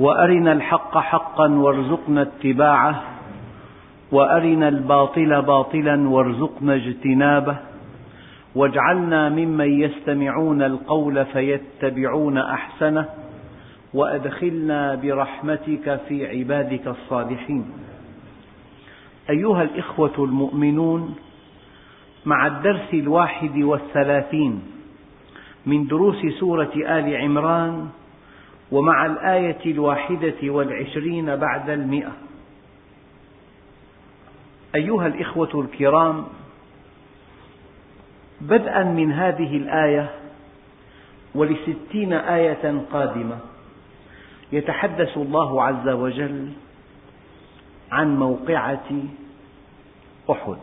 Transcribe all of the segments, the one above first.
وأرنا الحق حقا وارزقنا اتباعه وأرنا الباطل باطلا وارزقنا اجتنابه واجعلنا ممن يستمعون القول فيتبعون أحسنه وأدخلنا برحمتك في عبادك الصالحين. أيها الإخوة المؤمنون مع الدرس الواحد والثلاثين من دروس سورة آل عمران ومع الآية الواحدة والعشرين بعد المئة. أيها الإخوة الكرام بدءا من هذه الآية ولستين آية قادمة يتحدث الله عز وجل عن موقعة أحد.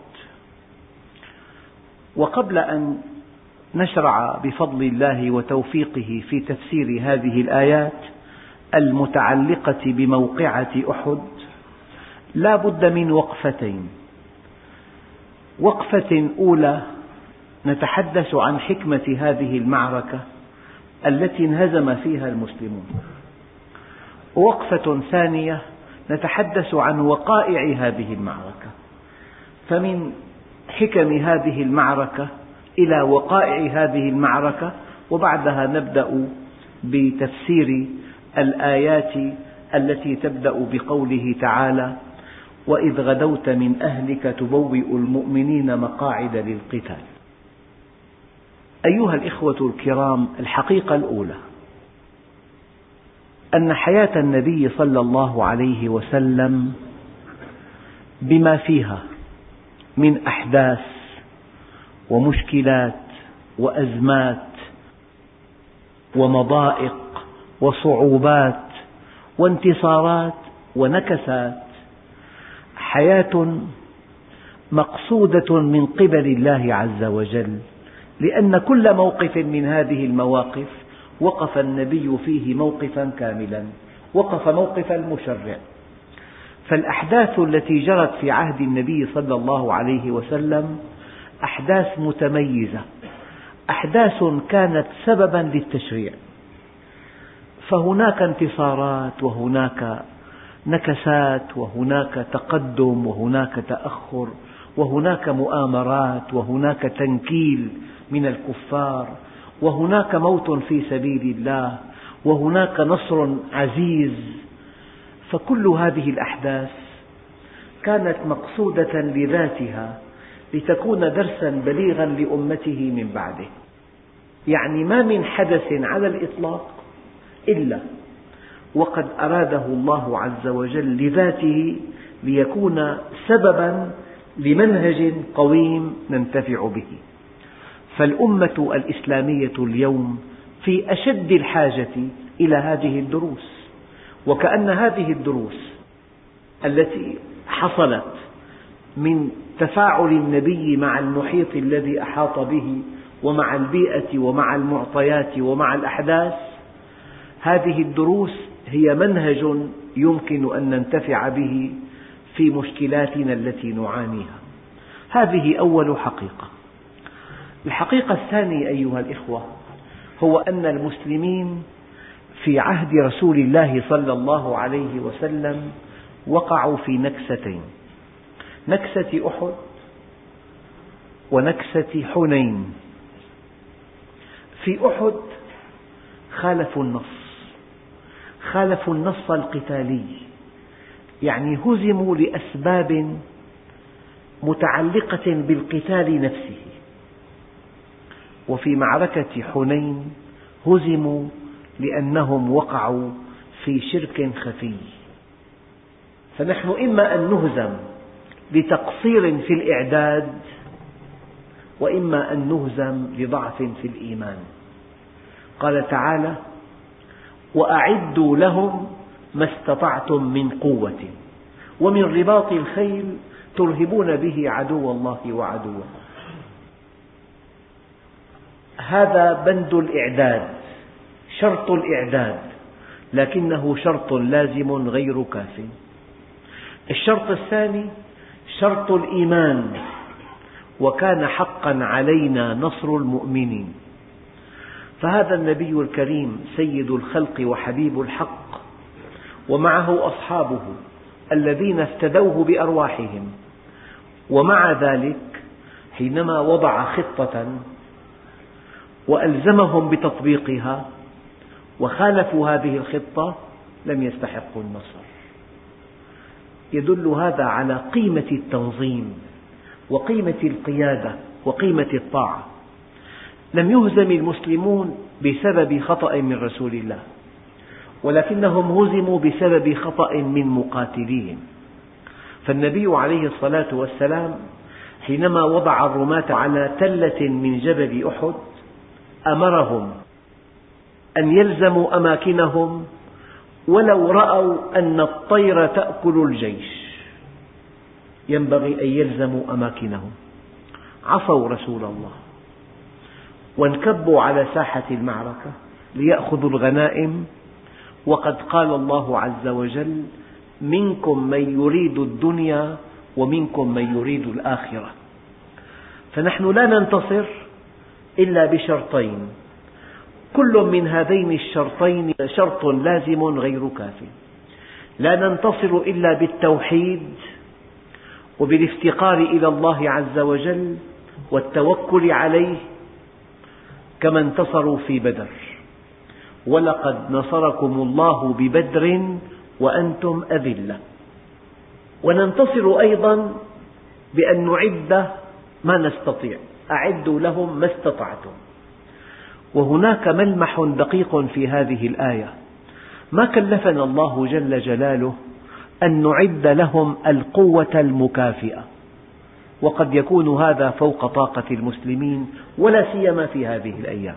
وقبل أن نشرع بفضل الله وتوفيقه في تفسير هذه الآيات المتعلقة بموقعة أحد. لا بد من وقفتين. وقفة أولى نتحدث عن حكمة هذه المعركة التي انهزم فيها المسلمون. ووقفة ثانية نتحدث عن وقائع هذه المعركة. فمن حكم هذه المعركة إلى وقائع هذه المعركة وبعدها نبدأ بتفسير الآيات التي تبدأ بقوله تعالى: وإذ غدوت من أهلك تبوئ المؤمنين مقاعد للقتال. أيها الإخوة الكرام، الحقيقة الأولى أن حياة النبي صلى الله عليه وسلم بما فيها من أحداث ومشكلات وأزمات ومضائق وصعوبات وانتصارات ونكسات حياة مقصودة من قبل الله عز وجل لأن كل موقف من هذه المواقف وقف النبي فيه موقفا كاملا وقف موقف المشرع. فالأحداث التي جرت في عهد النبي صلى الله عليه وسلم أحداث متميزة أحداث كانت سببا للتشريع. فهناك انتصارات وهناك نكسات وهناك تقدم وهناك تأخر وهناك مؤامرات وهناك تنكيل من الكفار وهناك موت في سبيل الله وهناك نصر عزيز. فكل هذه الأحداث كانت مقصودة لذاتها. لتكون درسا بليغا لأمته من بعده. يعني ما من حدث على الإطلاق إلا وقد أراده الله عز وجل لذاته ليكون سببا لمنهج قويم ننتفع به. فالأمة الإسلامية اليوم في أشد الحاجة إلى هذه الدروس وكأن هذه الدروس التي حصلت من تفاعل النبي مع المحيط الذي أحاط به ومع البيئة ومع المعطيات ومع الأحداث. هذه الدروس هي منهج يمكن أن ننتفع به في مشكلاتنا التي نعانيها. هذه أول حقيقة. الحقيقة الثانية أيها الإخوة هو أن المسلمين في عهد رسول الله صلى الله عليه وسلم وقعوا في نكستين. نكسة أحد ونكسة حنين. في أحد خالفوا النص خالفوا النص القتالي يعني هزموا لأسباب متعلقة بالقتال نفسه. وفي معركة حنين هزموا لأنهم وقعوا في شرك خفي. فنحن إما أن نهزم لتقصير في الإعداد وإما أن نهزم لضعف في الإيمان. قال تعالى وأعدوا لهم ما استطعتم من قوة ومن رباط الخيل ترهبون به عدو الله وعدوه. هذا بند الإعداد شرط الإعداد لكنه شرط لازم غير كاف. الشرط الثاني شرط الإيمان وكان حقا علينا نصر المؤمنين. فهذا النبي الكريم سيد الخلق وحبيب الحق ومعه أصحابه الذين افتدوه بأرواحهم. ومع ذلك حينما وضع خطة وألزمهم بتطبيقها وخالفوا هذه الخطة لم يستحقوا النصر. يدل هذا على قيمة التنظيم وقيمة القيادة وقيمة الطاعة. لم يهزم المسلمون بسبب خطأ من رسول الله ولكنهم هزموا بسبب خطأ من مقاتليهم فالنبي عليه الصلاة والسلام حينما وضع الرماة على تلة من جبل أحد أمرهم أن يلزموا أماكنهم ولو رأوا أن الطير تأكل الجيش. ينبغي أن يلزموا أماكنهم. عصوا رسول الله. وانكبوا على ساحة المعركة ليأخذوا الغنائم. وقد قال الله عز وجل منكم من يريد الدنيا ومنكم من يريد الآخرة. فنحن لا ننتصر إلا بشرطين كل من هذين الشرطين شرط لازم غير كاف. لا ننتصر إلا بالتوحيد وبالافتقار إلى الله عز وجل والتوكل عليه كما انتصروا في بدر. ولقد نصركم الله ببدر وأنتم أذلة. وننتصر أيضا بأن نعد ما نستطيع. أعدوا لهم ما استطعتم. وهناك ملمح دقيق في هذه الآية. ما كلفنا الله جل جلاله أن نعد لهم القوة المكافئة. وقد يكون هذا فوق طاقة المسلمين ولا سيما في هذه الأيام.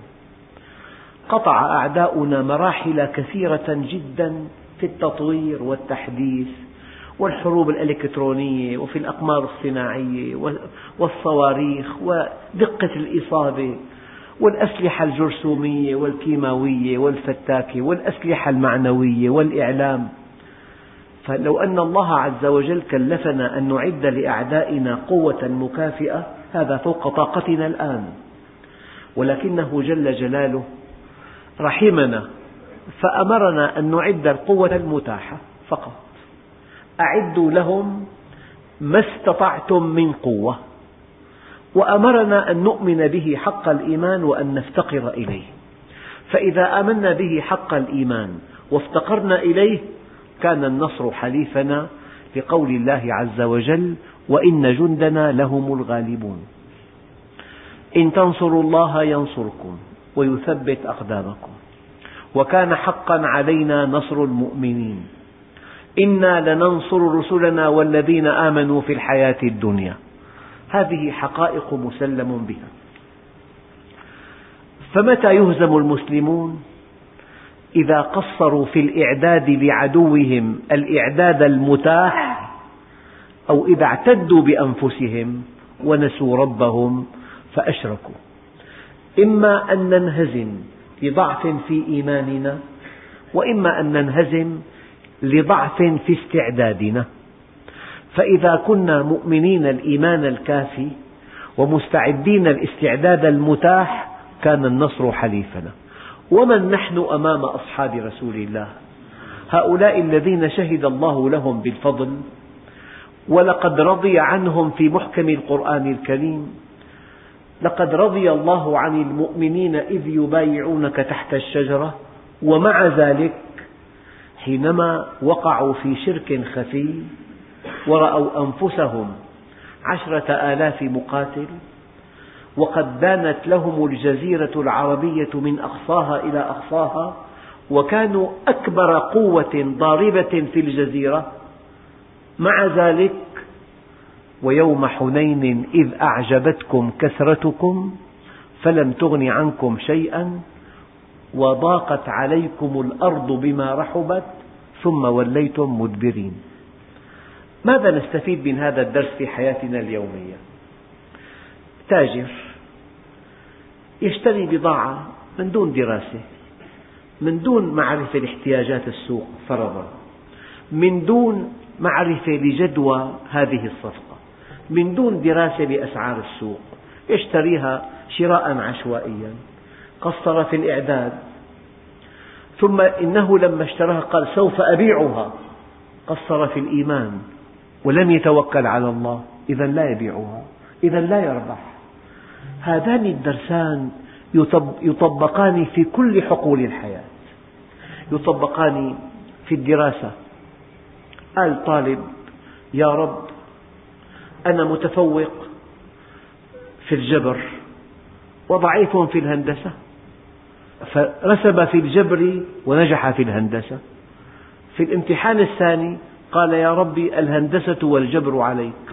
قطع أعداؤنا مراحل كثيرة جدا في التطوير والتحديث والحروب الإلكترونية وفي الأقمار الصناعية والصواريخ ودقة الإصابة. والأسلحة الجرثومية والكيماوية والفتاكة والأسلحة المعنوية والإعلام. فلو أن الله عز وجل كلفنا أن نعد لأعدائنا قوة مكافئة هذا فوق طاقتنا الآن. ولكنه جل جلاله رحمنا فأمرنا أن نعد القوة المتاحة فقط. أعدوا لهم ما استطعتم من قوة. وأمرنا أن نؤمن به حق الإيمان وأن نفتقر إليه. فإذا آمنا به حق الإيمان وافتقرنا إليه كان النصر حليفنا لقول الله عز وجل وإن جندنا لهم الغالبون. إن تنصروا الله ينصركم ويثبت أقدامكم. وكان حقا علينا نصر المؤمنين. إنا لننصر رسلنا والذين آمنوا في الحياة الدنيا. هذه حقائق مسلم بها. فمتى يهزم المسلمون؟ إذا قصروا في الإعداد لعدوهم الإعداد المتاح أو إذا اعتدوا بأنفسهم ونسوا ربهم فأشركوا. إما أن ننهزم لضعف في إيماننا وإما أن ننهزم لضعف في استعدادنا. فإذا كنا مؤمنين الإيمان الكافي ومستعدين الاستعداد المتاح كان النصر حليفنا. ومن نحن أمام أصحاب رسول الله؟ هؤلاء الذين شهد الله لهم بالفضل ولقد رضي عنهم في محكم القرآن الكريم. لقد رضي الله عن المؤمنين إذ يبايعونك تحت الشجرة ومع ذلك حينما وقعوا في شرك خفي ورأوا أنفسهم عشرة آلاف مقاتل وقد دانت لهم الجزيرة العربية من أقصاها إلى أقصاها وكانوا أكبر قوة ضاربة في الجزيرة. مع ذلك ويوم حنين إذ أعجبتكم كثرتكم فلم تغن عنكم شيئا وضاقت عليكم الأرض بما رحبت ثم وليتم مدبرين. ماذا نستفيد من هذا الدرس في حياتنا اليومية؟ تاجر يشتري بضاعة من دون دراسة من دون معرفة لاحتياجات السوق فرضا من دون معرفة لجدوى هذه الصفقة من دون دراسة لأسعار السوق يشتريها شراء عشوائيا قصر في الإعداد ثم إنه لما اشتراها قال سوف أبيعها قصر في الإيمان. ولم يتوكل على الله. إذا لا يبيعها. إذا لا يربح. هذان الدرسان يطبقان في كل حقول الحياة. يطبقان في الدراسة. قال طالب يا رب أنا متفوق في الجبر وضعيف في الهندسة. فرسب في الجبر ونجح في الهندسة. في الامتحان الثاني قال يا ربي الهندسة والجبر عليك.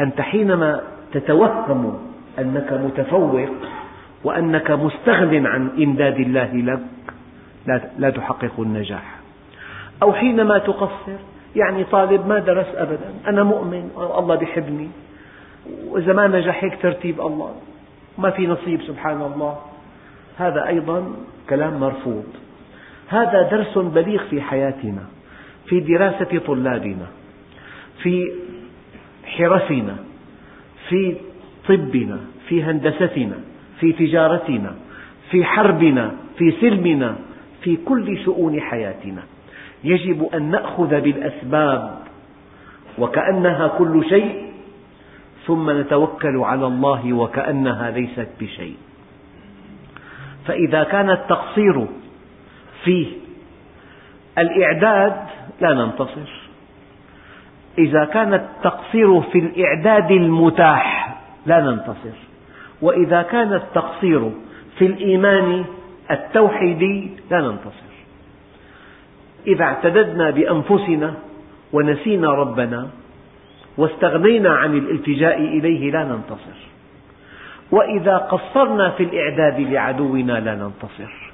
أنت حينما تتوهم أنك متفوق وأنك مستغن عن إمداد الله لك لا تحقق النجاح. أو حينما تقصر يعني طالب ما درس أبدا أنا مؤمن الله يحبني وإذا ما نجح هيك ترتيب الله ما في نصيب سبحان الله. هذا أيضا كلام مرفوض. هذا درس بليغ في حياتنا. في دراسة طلابنا في حرفنا في طبنا في هندستنا في تجارتنا في حربنا في سلمنا في كل شؤون حياتنا. يجب أن نأخذ بالأسباب وكأنها كل شيء ثم نتوكل على الله وكأنها ليست بشيء. فإذا كان التقصير في الإعداد لا ننتصر. إذا كان التقصير في الإعداد المتاح لا ننتصر. وإذا كان التقصير في الإيمان التوحيدي لا ننتصر. إذا اعتددنا بأنفسنا ونسينا ربنا واستغنينا عن الالتجاء إليه لا ننتصر. وإذا قصرنا في الإعداد لعدونا لا ننتصر.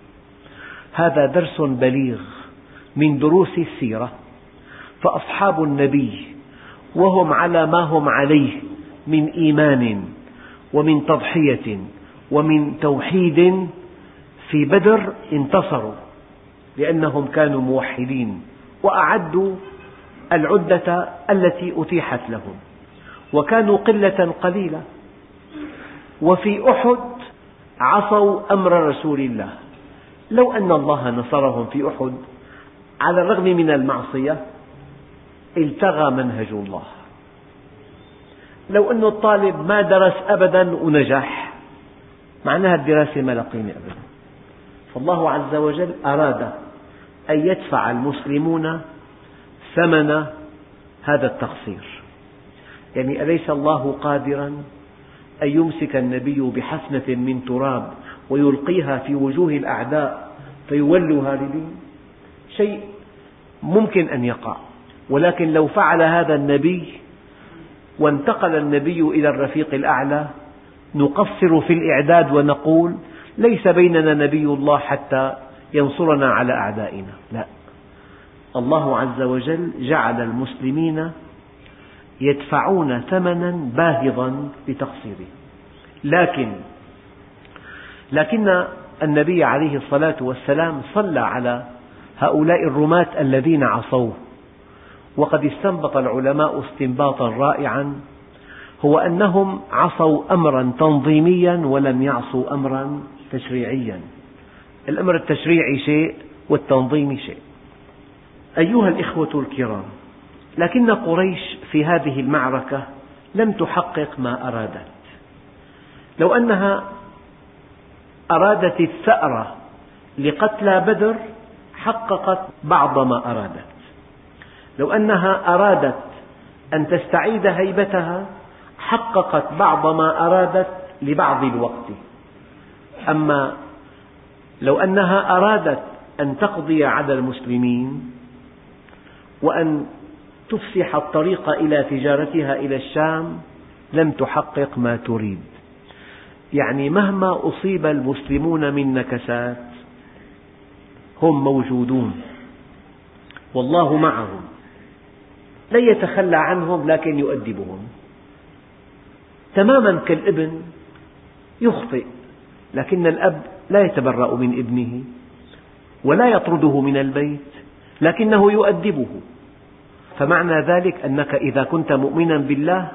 هذا درس بليغ. من دروس السيرة. فأصحاب النبي وهم على ما هم عليه من إيمان ومن تضحية ومن توحيد في بدر انتصروا لأنهم كانوا موحدين وأعدوا العدة التي أتيحت لهم وكانوا قلة قليلة. وفي أحد عصوا أمر رسول الله. لو أن الله نصرهم في أحد على الرغم من المعصية التغى منهج الله. لو أن الطالب ما درس أبدا ونجح معناها الدراسة ما لها قيمة أبدا. فالله عز وجل أراد أن يدفع المسلمون ثمن هذا التقصير. يعني أليس الله قادرا أن يمسك النبي بحسنة من تراب ويلقيها في وجوه الأعداء فيولوا هاربين شيء ممكن أن يقع. ولكن لو فعل هذا النبي وانتقل النبي إلى الرفيق الأعلى نقصر في الإعداد ونقول ليس بيننا نبي الله حتى ينصرنا على أعدائنا. لا. الله عز وجل جعل المسلمين يدفعون ثمنا باهظا لتقصيره. لكن لكن النبي عليه الصلاة والسلام صلى على هؤلاء الرماة الذين عصوه. وقد استنبط العلماء استنباطا رائعا هو أنهم عصوا أمرا تنظيميا ولم يعصوا أمرا تشريعيا. الأمر التشريعي شيء والتنظيم شيء. أيها الإخوة الكرام لكن قريش في هذه المعركة لم تحقق ما أرادت. لو أنها أرادت الثأر لقتلى بدر حققت بعض ما أرادت. لو أنها أرادت أن تستعيد هيبتها حققت بعض ما أرادت لبعض الوقت. أما لو أنها أرادت أن تقضي على المسلمين وأن تفسح الطريق إلى تجارتها إلى الشام لم تحقق ما تريد. يعني مهما أصيب المسلمون من نكسات هم موجودون. والله معهم. لا يتخلى عنهم لكن يؤدبهم. تماما كالابن يخطئ لكن الأب لا يتبرأ من ابنه ولا يطرده من البيت لكنه يؤدبه. فمعنى ذلك أنك إذا كنت مؤمنا بالله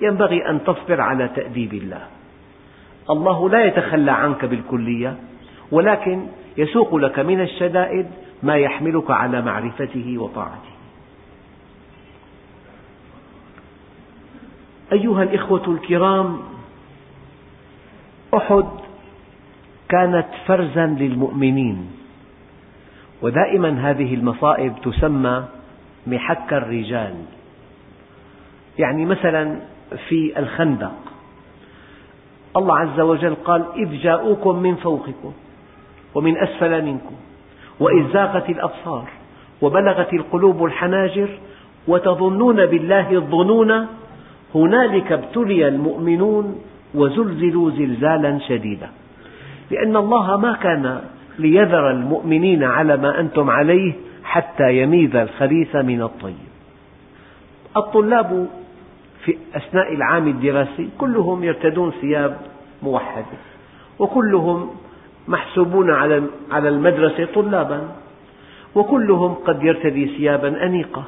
ينبغي أن تصبر على تأديب الله. الله لا يتخلى عنك بالكلية ولكن يسوق لك من الشدائد ما يحملك على معرفته وطاعته. أيها الإخوة الكرام أحد كانت فرزا للمؤمنين ودائما هذه المصائب تسمى محك الرجال. يعني مثلا في الخندق الله عز وجل قال إذ جاءوكم من فوقكم ومن أسفل منكم. وإذ زاغت الأبصار وبلغت القلوب الحناجر وتظنون بالله الظنون هنالك ابتلي المؤمنون وزلزلوا زلزالا شديدا. لأن الله ما كان ليذر المؤمنين على ما أنتم عليه حتى يميز الخبيث من الطيب. الطلاب في أثناء العام الدراسي كلهم يرتدون ثياب موحدة وكلهم محسوبون على المدرسة طلابا. وكلهم قد يرتدي ثيابا أنيقة.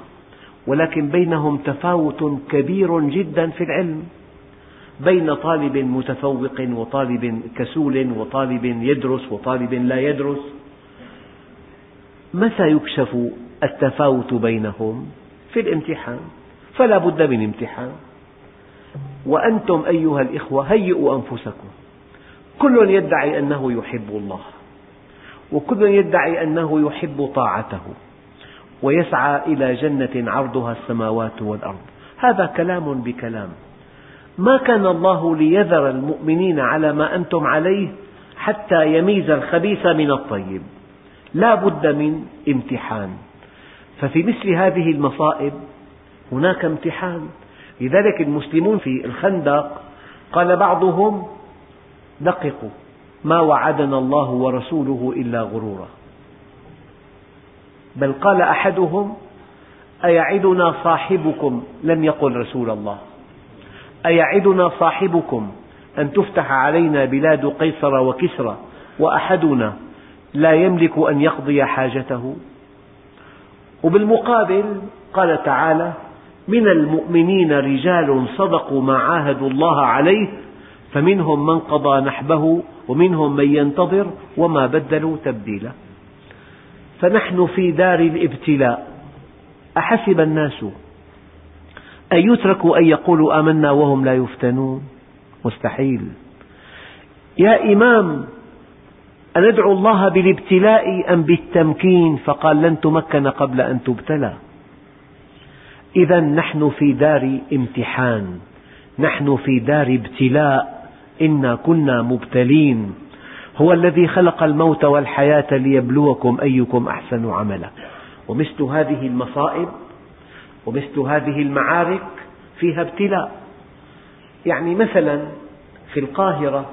ولكن بينهم تفاوت كبير جدا في العلم. بين طالب متفوق وطالب كسول وطالب يدرس وطالب لا يدرس. متى يكشف التفاوت بينهم؟ في الامتحان. فلا بد من امتحان. وأنتم أيها الإخوة هيئوا أنفسكم. كل يدعي أنه يحب الله وكل يدعي أنه يحب طاعته ويسعى إلى جنة عرضها السماوات والأرض. هذا كلام بكلام. ما كان الله ليذر المؤمنين على ما أنتم عليه حتى يميز الخبيث من الطيب. لا بد من امتحان. ففي مثل هذه المصائب هناك امتحان. لذلك المسلمون في الخندق قال بعضهم دققوا ما وعدنا الله ورسوله إلا غرورا. بل قال أحدهم أيعدنا صاحبكم؟ لم يقل رسول الله. أيعدنا صاحبكم أن تفتح علينا بلاد قيصر وكسرى وأحدنا لا يملك أن يقضي حاجته؟ وبالمقابل قال تعالى من المؤمنين رجال صدقوا ما عاهدوا الله عليه فمنهم من قضى نحبه ومنهم من ينتظر وما بدلوا تبديلا. فنحن في دار الابتلاء. أحسب الناس أن يتركوا أن يقولوا آمنا وهم لا يفتنون؟ مستحيل. يا إمام أندعو الله بالابتلاء أم بالتمكين؟ فقال لن تمكن قبل أن تبتلى. إذا نحن في دار امتحان. نحن في دار ابتلاء. إنا كنا مبتلين. هو الذي خلق الموت والحياة ليبلوكم أيكم أحسن عملا. ومثل هذه المصائب ومثل هذه المعارك فيها ابتلاء. يعني مثلا في القاهرة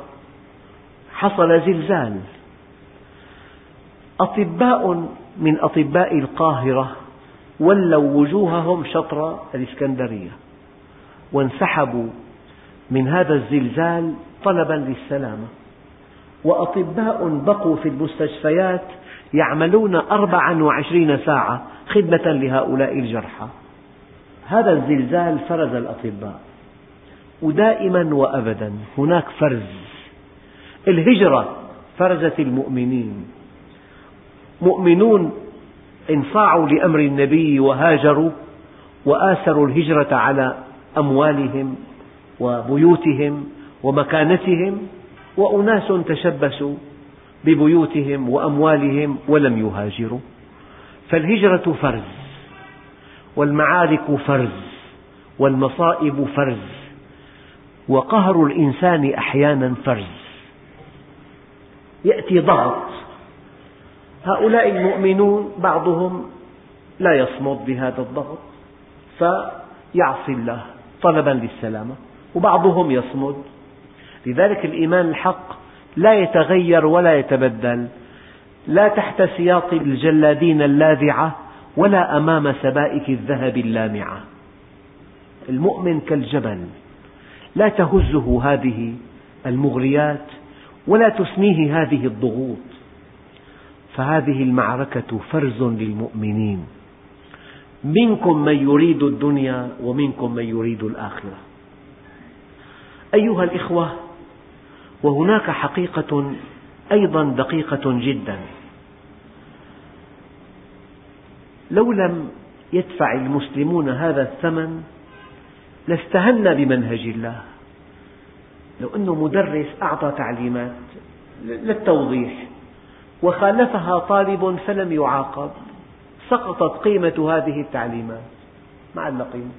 حصل زلزال. أطباء من أطباء القاهرة ولوا وجوههم شطر الإسكندرية وانسحبوا من هذا الزلزال طلبا للسلامة وأطباء بقوا في المستشفيات يعملون أربعا وعشرين ساعة خدمة لهؤلاء الجرحى. هذا الزلزال فرز الأطباء. ودائما وأبدا هناك فرز. الهجرة فرزت المؤمنين. مؤمنون انصاعوا لأمر النبي وهاجروا وآثروا الهجرة على أموالهم وبيوتهم ومكانتهم وأناس تشبثوا ببيوتهم وأموالهم ولم يهاجروا. فالهجرة فرز والمعارك فرز والمصائب فرز وقهر الإنسان أحيانا فرز. يأتي ضغط. هؤلاء المؤمنون بعضهم لا يصمد بهذا الضغط فيعصي الله طلبا للسلامة وبعضهم يصمد لذلك الإيمان الحق لا يتغير ولا يتبدل لا تحت سياط الجلادين اللاذعة ولا أمام سبائك الذهب اللامعة. المؤمن كالجبل لا تهزه هذه المغريات ولا تسنيه هذه الضغوط. فهذه المعركة فرز للمؤمنين. منكم من يريد الدنيا ومنكم من يريد الآخرة. أيها الإخوة وهناك حقيقة أيضا دقيقة جدا. لو لم يدفع المسلمون هذا الثمن لاستهنا بمنهج الله. لو أن مدرس أعطى تعليمات للتوضيح وخالفها طالب فلم يعاقب سقطت قيمة هذه التعليمات. مع القيمة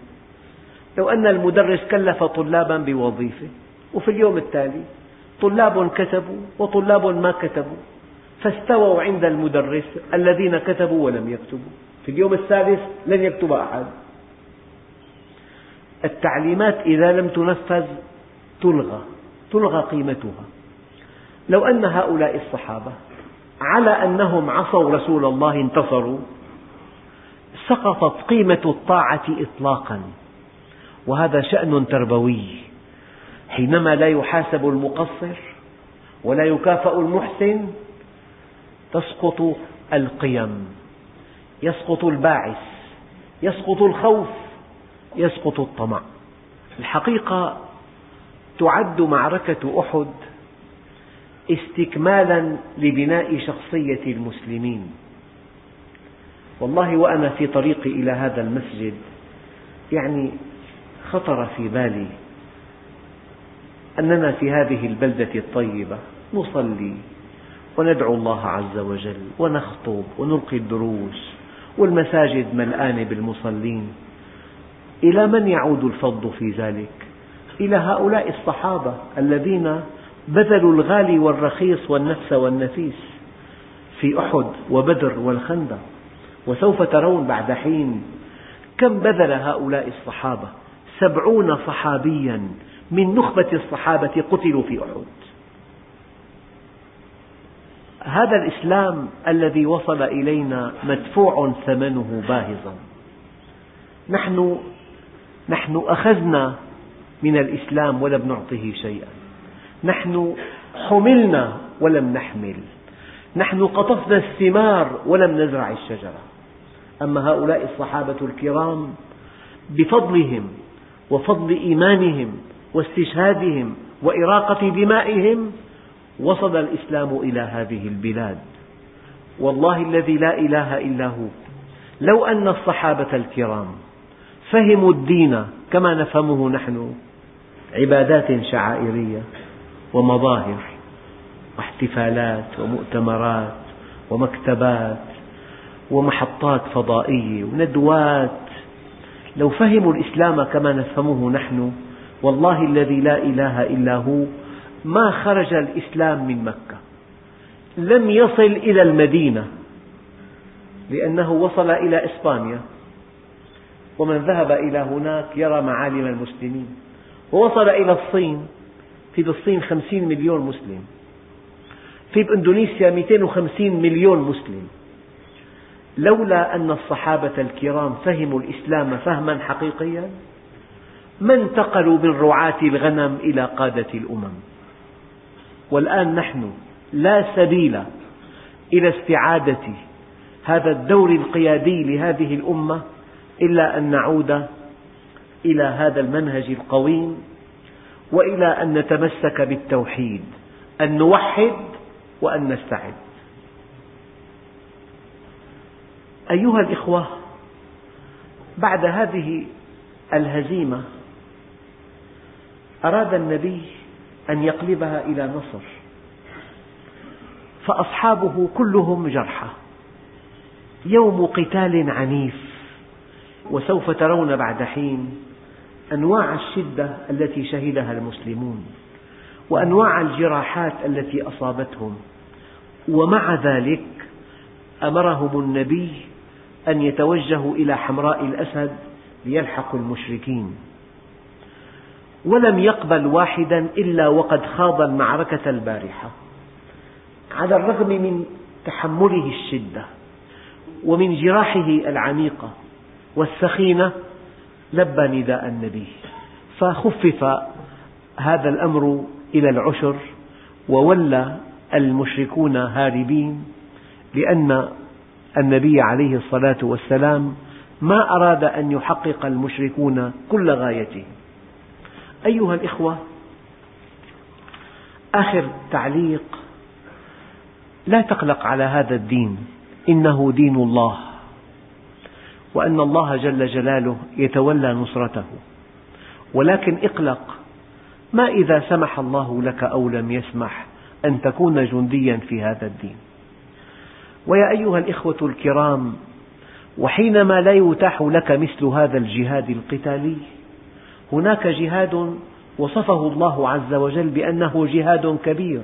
لو أن المدرس كلف طلابا بوظيفة وفي اليوم التالي طلاب كتبوا وطلاب ما كتبوا فاستووا عند المدرس الذين كتبوا ولم يكتبوا. في اليوم الثالث لن يكتب أحد. التعليمات إذا لم تنفذ تلغى تلغى قيمتها. لو أن هؤلاء الصحابة على أنهم عصوا رسول الله انتصروا سقطت قيمة الطاعة إطلاقا وهذا شأن تربوي. حينما لا يحاسب المقصر ولا يكافأ المحسن تسقط القيم يسقط الباعث يسقط الخوف يسقط الطمع. الحقيقة تعد معركة أحد استكمالا لبناء شخصية المسلمين. والله وأنا في طريقي إلى هذا المسجد يعني خطر في بالي أننا في هذه البلدة الطيبة نصلي وندعو الله عز وجل ونخطب ونلقي الدروس والمساجد ملآنة بالمصلين إلى من يعود الفضل في ذلك؟ إلى هؤلاء الصحابة الذين بذلوا الغالي والرخيص والنفس والنفيس في أحد وبدر والخندق وسوف ترون بعد حين كم بذل هؤلاء الصحابة سبعون صحابيا من نخبة الصحابة قتلوا في أحد. هذا الإسلام الذي وصل إلينا مدفوع ثمنه باهظا. نحن نحن أخذنا من الإسلام ولم نعطه شيئا. نحن حملنا ولم نحمل. نحن قطفنا الثمار ولم نزرع الشجرة. أما هؤلاء الصحابة الكرام بفضلهم وفضل إيمانهم واستشهادهم وإراقة دمائهم وصل الإسلام إلى هذه البلاد. والله الذي لا إله إلا هو. لو أن الصحابة الكرام فهموا الدين كما نفهمه نحن عبادات شعائرية ومظاهر واحتفالات ومؤتمرات ومكتبات ومحطات فضائية وندوات. لو فهموا الإسلام كما نفهمه نحن والله الذي لا إله إلا هو ما خرج الإسلام من مكة. لم يصل إلى المدينة لأنه وصل إلى إسبانيا. ومن ذهب إلى هناك يرى معالم المسلمين. ووصل إلى الصين في بالصين خمسين مليون مسلم. في بإندونيسيا 250 مليون مسلم. لولا أن الصحابة الكرام فهموا الإسلام فهما حقيقيا ما انتقلوا من رعاة الغنم إلى قادة الأمم؟ والآن نحن لا سبيل إلى استعادة هذا الدور القيادي لهذه الأمة إلا أن نعود إلى هذا المنهج القويم وإلى أن نتمسك بالتوحيد أن نوحد وأن نستعد. أيها الإخوة بعد هذه الهزيمة أراد النبي أن يقلبها إلى نصر فأصحابه كلهم جرحى. يوم قتال عنيف وسوف ترون بعد حين أنواع الشدة التي شهدها المسلمون وأنواع الجراحات التي أصابتهم. ومع ذلك أمرهم النبي أن يتوجهوا إلى حمراء الأسد ليلحقوا المشركين. ولم يقبل واحدا إلا وقد خاض المعركة البارحة. على الرغم من تحمله الشدة ومن جراحه العميقة والسخينة لبى نداء النبي. فخفف هذا الأمر إلى العشر وولى المشركون هاربين لأن النبي عليه الصلاة والسلام ما أراد أن يحقق المشركون كل غايته. أيها الإخوة آخر تعليق لا تقلق على هذا الدين إنه دين الله وأن الله جل جلاله يتولى نصرته ولكن اقلق ما إذا سمح الله لك أو لم يسمح أن تكون جنديا في هذا الدين؟ ويا أيها الإخوة الكرام وحينما لا يتاح لك مثل هذا الجهاد القتالي هناك جهاد وصفه الله عز وجل بأنه جهاد كبير.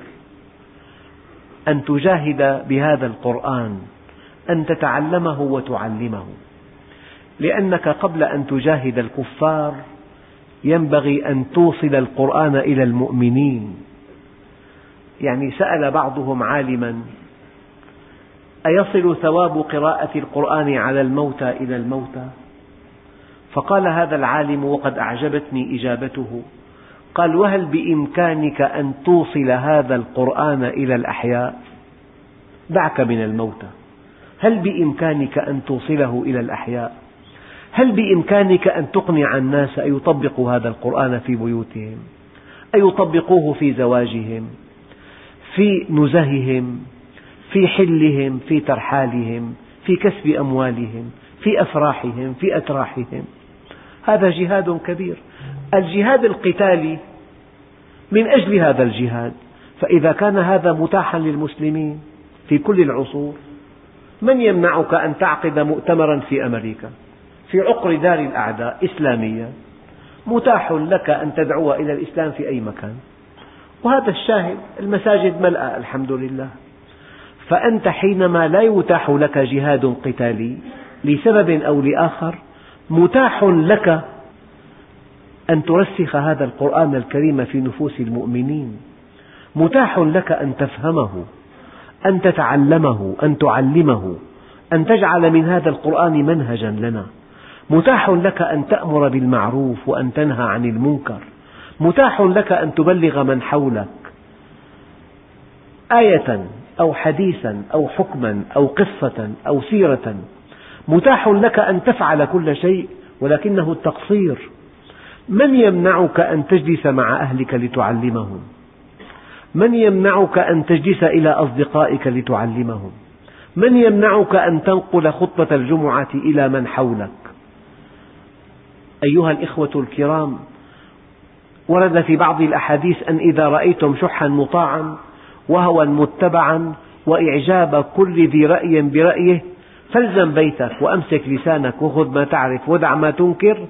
أن تجاهد بهذا القرآن أن تتعلمه وتعلمه. لأنك قبل أن تجاهد الكفار ينبغي أن توصل القرآن إلى المؤمنين. يعني سأل بعضهم عالما أيصل ثواب قراءة القرآن على الموتى إلى الموتى؟ فقال هذا العالم وقد أعجبتني إجابته. قال وهل بإمكانك أن توصل هذا القرآن إلى الأحياء؟ دعك من الموتى. هل بإمكانك أن توصله إلى الأحياء؟ هل بإمكانك أن تقنع الناس أن يطبقوا هذا القرآن في بيوتهم؟ أن يطبقوه في زواجهم؟ في نزههم؟ في حلهم؟ في ترحالهم؟ في كسب أموالهم؟ في أفراحهم؟ في أتراحهم؟ هذا جهاد كبير. الجهاد القتالي من أجل هذا الجهاد فإذا كان هذا متاحا للمسلمين في كل العصور من يمنعك أن تعقد مؤتمرا في أمريكا؟ في عقر دار الأعداء إسلاميا متاح لك أن تدعو إلى الإسلام في أي مكان. وهذا الشاهد المساجد ملأى الحمد لله. فأنت حينما لا يتاح لك جهاد قتالي لسبب أو لآخر متاح لك أن ترسخ هذا القرآن الكريم في نفوس المؤمنين. متاح لك أن تفهمه أن تتعلمه أن تعلمه أن تجعل من هذا القرآن منهجا لنا. متاح لك أن تأمر بالمعروف وأن تنهى عن المنكر. متاح لك أن تبلغ من حولك آية أو حديثا أو حكما أو قصة أو سيرة متاح لك أن تفعل كل شيء ولكنه التقصير. من يمنعك أن تجلس مع أهلك لتعلمهم؟ من يمنعك أن تجلس إلى أصدقائك لتعلمهم؟ من يمنعك أن تنقل خطبة الجمعة إلى من حولك؟ أيها الإخوة الكرام ورد في بعض الأحاديث أن إذا رأيتم شحا مطاعا وهوى متبعا وإعجاب كل ذي رأي برأيه فالزم بيتك وأمسك لسانك وخذ ما تعرف ودع ما تنكر.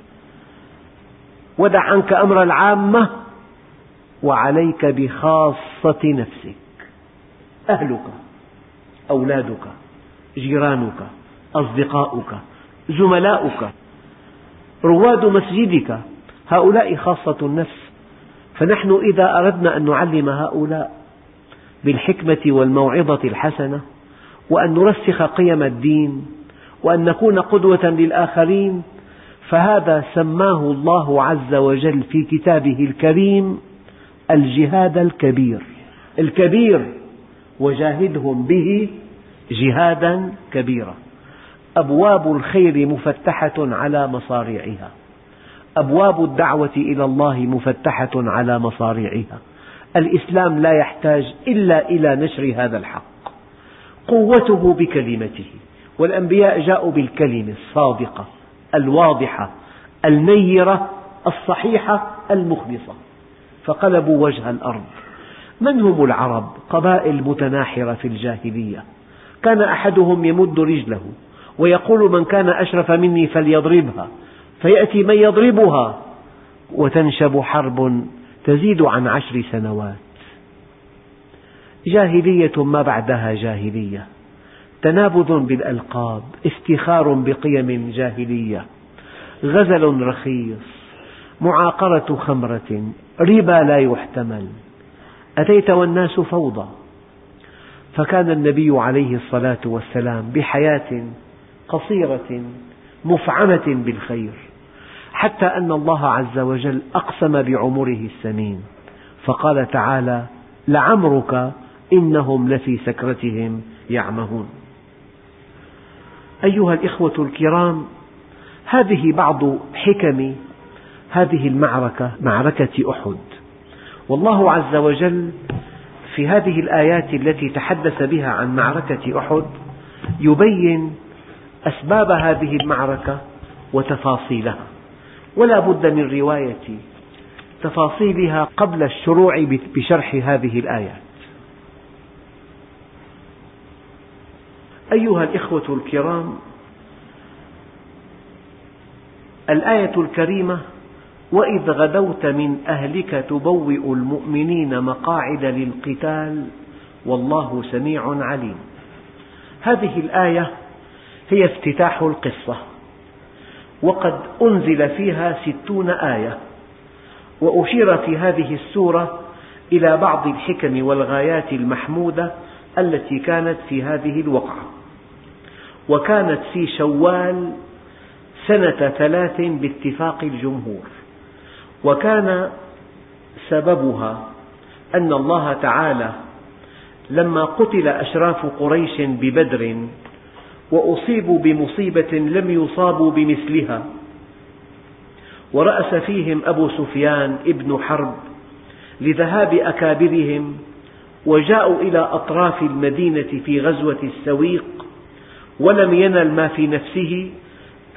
ودع عنك أمر العامة. وعليك بخاصة نفسك. أهلك أولادك جيرانك أصدقاؤك زملاؤك رواد مسجدك. هؤلاء خاصة النفس. فنحن إذا أردنا أن نعلم هؤلاء بالحكمة والموعظة الحسنة وأن نرسخ قيم الدين وأن نكون قدوة للآخرين فهذا سماه الله عز وجل في كتابه الكريم الجهاد الكبير. الكبير وجاهدهم به جهادا كبيرا. أبواب الخير مفتحة على مصاريعها أبواب الدعوة إلى الله مفتحة على مصاريعها الإسلام لا يحتاج إلا إلى نشر هذا الحق. قوته بكلمته والأنبياء جاءوا بالكلمة الصادقة الواضحة النيرة الصحيحة المخلصة. فقلبوا وجه الأرض. من هم العرب؟ قبائل متناحرة في الجاهلية. كان أحدهم يمد رجله ويقول من كان أشرف مني فليضربها فيأتي من يضربها وتنشب حرب تزيد عن عشر سنوات. جاهلية ما بعدها جاهلية. تنابذ بالألقاب افتخار بقيم جاهلية. غزل رخيص معاقرة خمرة ربا لا يحتمل. أتيت والناس فوضى. فكان النبي عليه الصلاة والسلام بحياة قصيرة مفعمة بالخير حتى أن الله عز وجل أقسم بعمره السمين فقال تعالى لعمرك إنهم لفي سكرتهم يعمهون. أيها الإخوة الكرام هذه بعض حكم هذه المعركة معركة أحد. والله عز وجل في هذه الآيات التي تحدث بها عن معركة أحد يبين أسباب هذه المعركة وتفاصيلها. ولا بد من رواية تفاصيلها قبل الشروع بشرح هذه الآيات. أيها الإخوة الكرام الآية الكريمة وإذ غدوت من أهلك تبوئ المؤمنين مقاعد للقتال والله سميع عليم. هذه الآية هي افتتاح القصة وقد أنزل فيها ستون آية وأشير في هذه السورة إلى بعض الحكم والغايات المحمودة التي كانت في هذه الوقعة. وكانت في شوال سنة ثلاث باتفاق الجمهور. وكان سببها أن الله تعالى لما قتل أشراف قريش ببدر وأصيبوا بمصيبة لم يصابوا بمثلها ورأس فيهم أبو سفيان ابن حرب لذهاب أكابرهم وجاءوا إلى أطراف المدينة في غزوة السويق ولم ينل ما في نفسه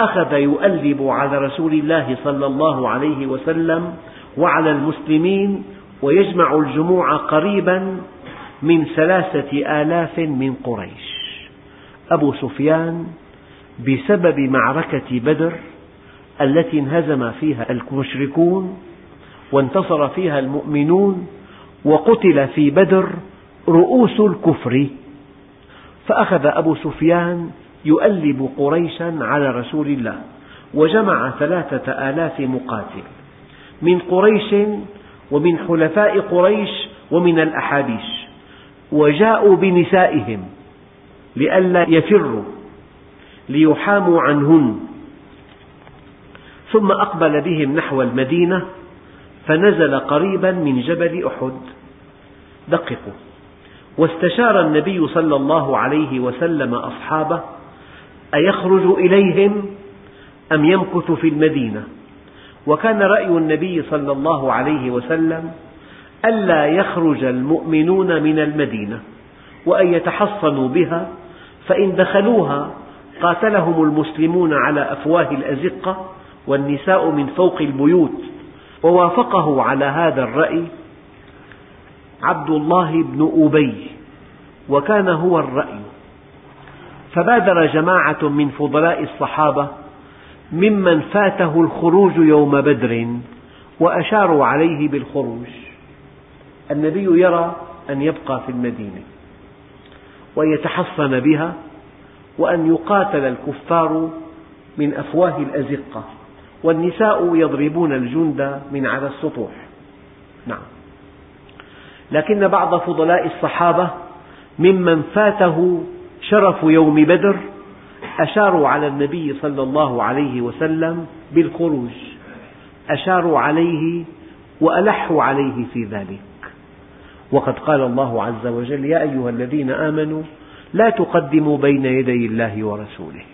أخذ يؤلب على رسول الله صلى الله عليه وسلم وعلى المسلمين ويجمع الجموع قريبا من ثلاثة آلاف من قريش. أبو سفيان بسبب معركة بدر التي انهزم فيها المشركون وانتصر فيها المؤمنون وقتل في بدر رؤوس الكفر. فأخذ أبو سفيان يؤلب قريشا على رسول الله وجمع ثلاثة آلاف مقاتل من قريش ومن حلفاء قريش ومن الأحابيش وجاءوا بنسائهم لئلا يفروا ليحاموا عنهن. ثم أقبل بهم نحو المدينة فنزل قريبا من جبل أحد. دققوا. واستشار النبي صلى الله عليه وسلم أصحابه أيخرج إليهم أم يمكث في المدينة؟ وكان رأي النبي صلى الله عليه وسلم ألا يخرج المؤمنون من المدينة وأن يتحصنوا بها فإن دخلوها قاتلهم المسلمون على أفواه الأزقة والنساء من فوق البيوت ووافقه على هذا الرأي عبد الله بن أبي وكان هو الرأي. فبادر جماعة من فضلاء الصحابة ممن فاته الخروج يوم بدر وأشاروا عليه بالخروج. النبي يرى أن يبقى في المدينة وأن يتحصن بها وأن يقاتل الكفار من أفواه الأزقة والنساء يضربون الجند من على السطوح. نعم. لكن بعض فضلاء الصحابة ممن فاته شرف يوم بدر أشاروا على النبي صلى الله عليه وسلم بالخروج. أشاروا عليه وألحوا عليه في ذلك. وقد قال الله عز وجل يا أيها الذين آمنوا لا تقدموا بين يدي الله ورسوله.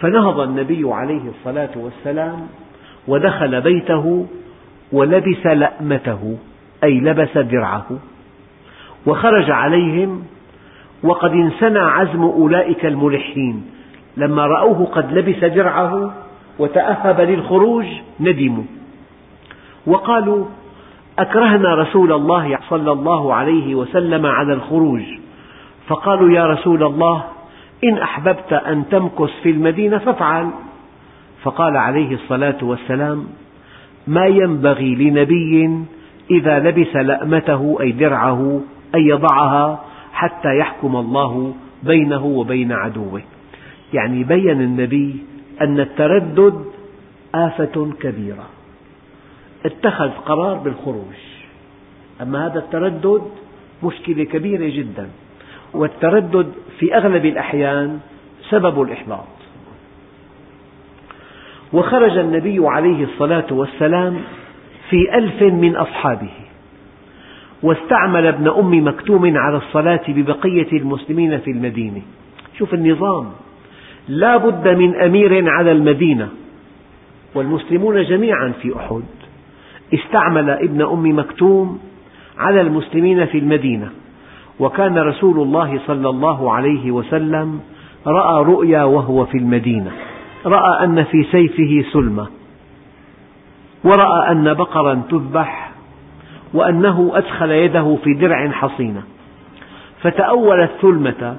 فنهض النبي عليه الصلاة والسلام ودخل بيته ولبس لأمته. أي لبس درعه وخرج عليهم وقد انسنى عزم أولئك الملحين. لما رأوه قد لبس درعه وتأهب للخروج ندموا. وقالوا أكرهنا رسول الله صلى الله عليه وسلم على الخروج. فقالوا يا رسول الله إن أحببت أن تمكث في المدينة فافعل. فقال عليه الصلاة والسلام ما ينبغي لنبي إذا لبس لأمته أي درعه أن يضعها حتى يحكم الله بينه وبين عدوه. يعني بين النبي أن التردد آفة كبيرة. اتخذ قرار بالخروج. أما هذا التردد مشكلة كبيرة جدا. والتردد في أغلب الأحيان سبب الإحباط. وخرج النبي عليه الصلاة والسلام في ألف من أصحابه. واستعمل ابن أم مكتوم على الصلاة ببقية المسلمين في المدينة. شوف النظام. لا بد من أمير على المدينة. والمسلمون جميعا في أحد. استعمل ابن أم مكتوم على المسلمين في المدينة. وكان رسول الله صلى الله عليه وسلم رأى رؤيا وهو في المدينة. رأى أن في سيفه سلمة. ورأى أن بقرا تذبح وأنه أدخل يده في درع حصينة. فتأول الثلمة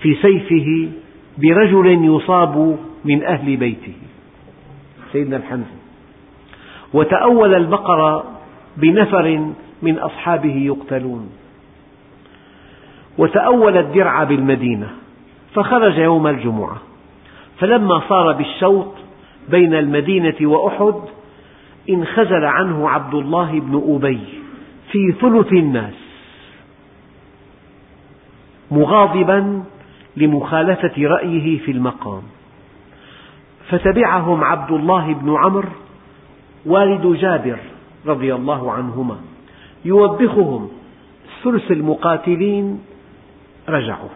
في سيفه برجل يصاب من أهل بيته. سيدنا الحمزة. وتأول البقر بنفر من أصحابه يقتلون. وتأول الدرع بالمدينة. فخرج يوم الجمعة. فلما صار بالشوط بين المدينة وأحد انخزل عنه عبد الله بن أبي في ثلث الناس مغاضبا لمخالفة رأيه في المقام. فتبعهم عبد الله بن عمرو والد جابر رضي الله عنهما يوبخهم ثلث المقاتلين رجعوا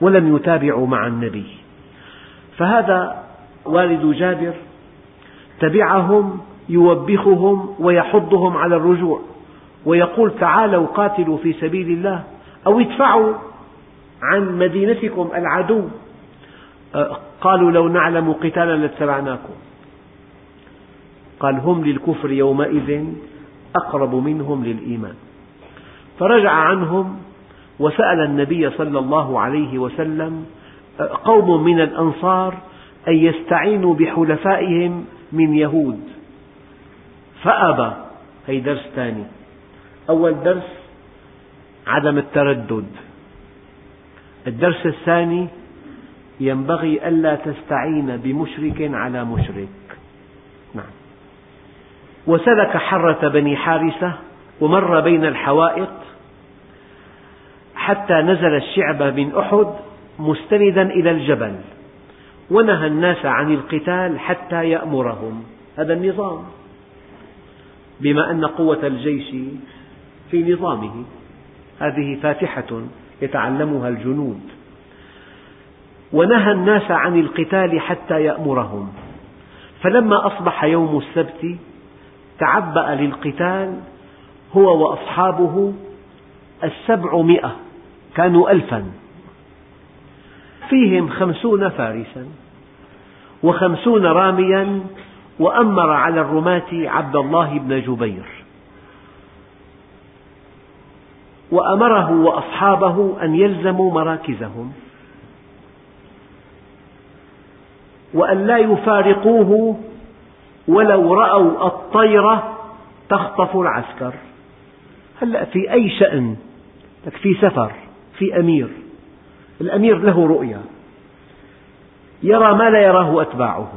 ولم يتابعوا مع النبي. فهذا والد جابر تبعهم يوبخهم ويحضهم على الرجوع. ويقول تعالوا قاتلوا في سبيل الله أو ادفعوا عن مدينتكم العدو. أه، قالوا لو نعلم قتالا لاتبعناكم. قال هم للكفر يومئذ أقرب منهم للإيمان. فرجع عنهم وسأل النبي صلى الله عليه وسلم أه، قوم من الأنصار أن يستعينوا بحلفائهم من يهود. فأبى هي درس ثاني أول درس عدم التردد. الدرس الثاني ينبغي ألا تستعين بمشرك على مشرك. نعم. وسلك حرة بني حارثة ومر بين الحوائط حتى نزل الشعب من أحد مستندا إلى الجبل. ونهى الناس عن القتال حتى يأمرهم. هذا النظام. بما أن قوة الجيش في نظامه. هذه فاتحة يتعلمها الجنود. ونهى الناس عن القتال حتى يأمرهم. فلما أصبح يوم السبت تعبأ للقتال هو وأصحابه السبعمائة. كانوا ألفا. فيهم خمسون فارسا. وخمسون راميا وأمر على الرماة عبد الله بن جبير. وأمره وأصحابه أن يلزموا مراكزهم. وأن لا يفارقوه ولو رأوا الطير تخطف العسكر. هلأ في أي شأن؟ في سفر في أمير. الأمير له رؤية يرى ما لا يراه أتباعه.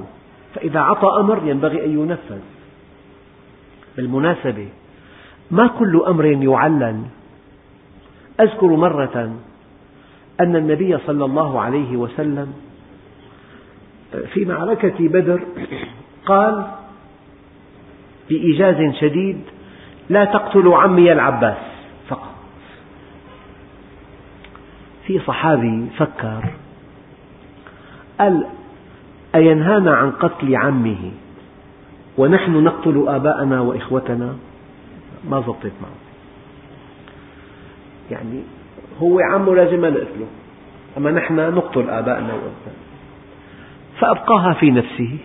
فإذا عطى أمر ينبغي أن ينفذ. بالمناسبة ما كل أمر يعلن؟ أذكر مرة أن النبي صلى الله عليه وسلم في معركة بدر قال بإيجاز شديد لا تقتلوا عمي العباس. فقط. في صحابي فكر قال أينهانا عن قتل عمه؟ ونحن نقتل آباءنا وإخوتنا؟ ما ضبطت معه. يعني هو عمه لازم نقتله أما نحن نقتل آباءنا وأبنائنا فأبقاها في نفسه.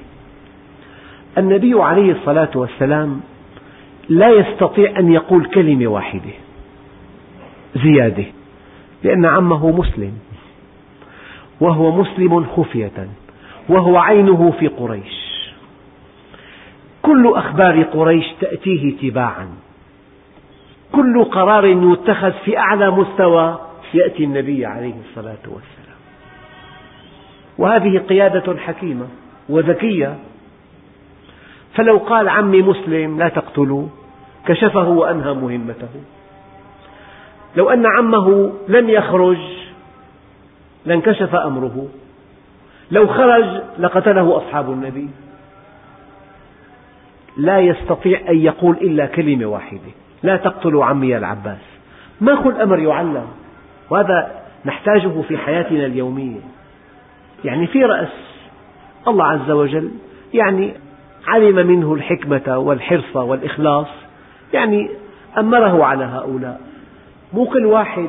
النبي عليه الصلاة والسلام لا يستطيع أن يقول كلمة واحدة زيادة لأن عمه مسلم. وهو مسلم خفية وهو عينه في قريش. كل أخبار قريش تأتيه تباعا. كل قرار يتخذ في أعلى مستوى يأتي النبي عليه الصلاة والسلام. وهذه قيادة حكيمة وذكية. فلو قال عمي مسلم لا تقتلوه كشفه وأنهى مهمته. لو أن عمه لم يخرج لانكشف أمره. لو خرج لقتله أصحاب النبي. لا يستطيع أن يقول إلا كلمة واحدة. لا تقتلوا عمي العباس. ما كل أمر يعلم. وهذا نحتاجه في حياتنا اليومية. يعني في رأس الله عز وجل. يعني علم منه الحكمة والحرص والإخلاص. يعني أمره على هؤلاء. مو كل واحد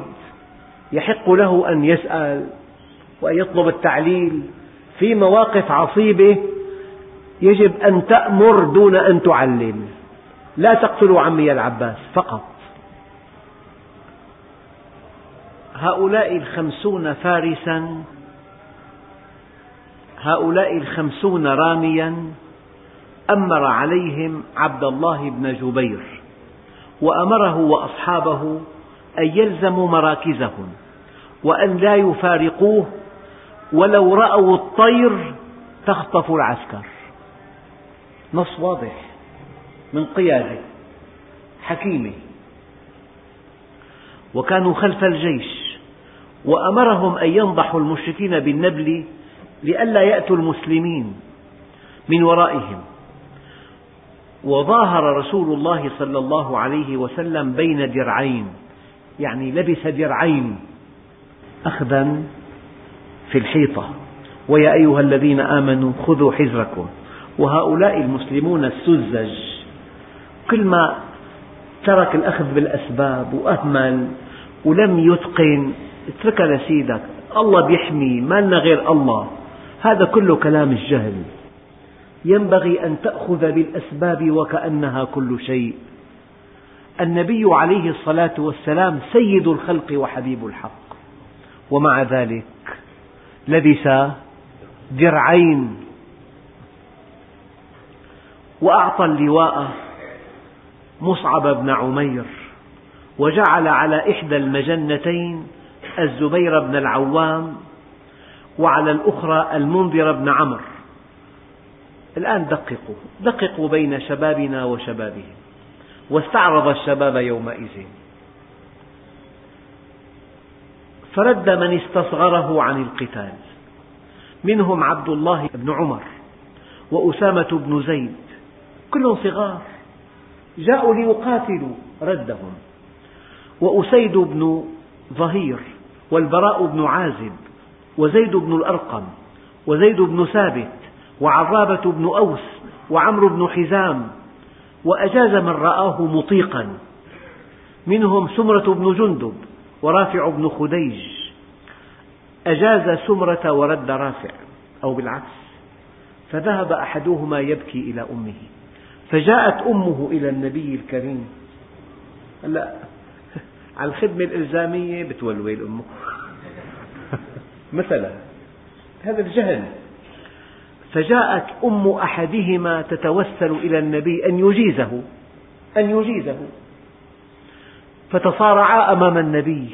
يحق له أن يسأل وأن يطلب التعليل في مواقف عصيبة يجب أن تأمر دون أن تعلم. لا تقتلوا عمي العباس فقط. هؤلاء الخمسون فارسا هؤلاء الخمسون راميا أمر عليهم عبد الله بن جبير وأمره وأصحابه أن يلزموا مراكزهم وأن لا يفارقوه ولو رأوا الطير تخطف العسكر. نص واضح من قيادة حكيمة. وكانوا خلف الجيش وأمرهم أن ينضحوا المشركين بالنبل لئلا يأتوا المسلمين من ورائهم. وظاهر رسول الله صلى الله عليه وسلم بين درعين يعني لبس درعين أخذا في الحيطة. ويا أيها الذين آمنوا خذوا حذركم. وهؤلاء المسلمون السذج. كل ما ترك الأخذ بالأسباب وأهمل ولم يتقن اتركها لسيدك الله بيحمي ما لنا غير الله. هذا كله كلام الجهل. ينبغي أن تأخذ بالأسباب وكأنها كل شيء. النبي عليه الصلاة والسلام سيد الخلق وحبيب الحق. ومع ذلك لبس درعين وأعطى اللواء مصعب بن عمير وجعل على إحدى المجنتين الزبير بن العوام وعلى الأخرى المنذر بن عمرو. الآن دققوا دققوا بين شبابنا وشبابهم واستعرض الشباب يومئذ. فرد من استصغره عن القتال. منهم عبد الله بن عمر وأسامة بن زيد. كلهم صغار. جاءوا ليقاتلوا ردهم. وأسيد بن ظهير والبراء بن عازب وزيد بن الأرقم وزيد بن ثابت وعرابة بن أوس وعمرو بن حزام. وأجاز من رآه مطيقا. منهم سمرة بن جندب ورافع بن خديج أجاز سمرة ورد رافع أو بالعكس فذهب أحدهما يبكي إلى أمه فجاءت أمه إلى النبي الكريم. هلا على الخدمة الإلزامية بتولول أمه مثلا هذا الجهل. فجاءت أم أحدهما تتوسل إلى النبي أن يجيزه أن يجيزه. فتصارعا أمام النبي.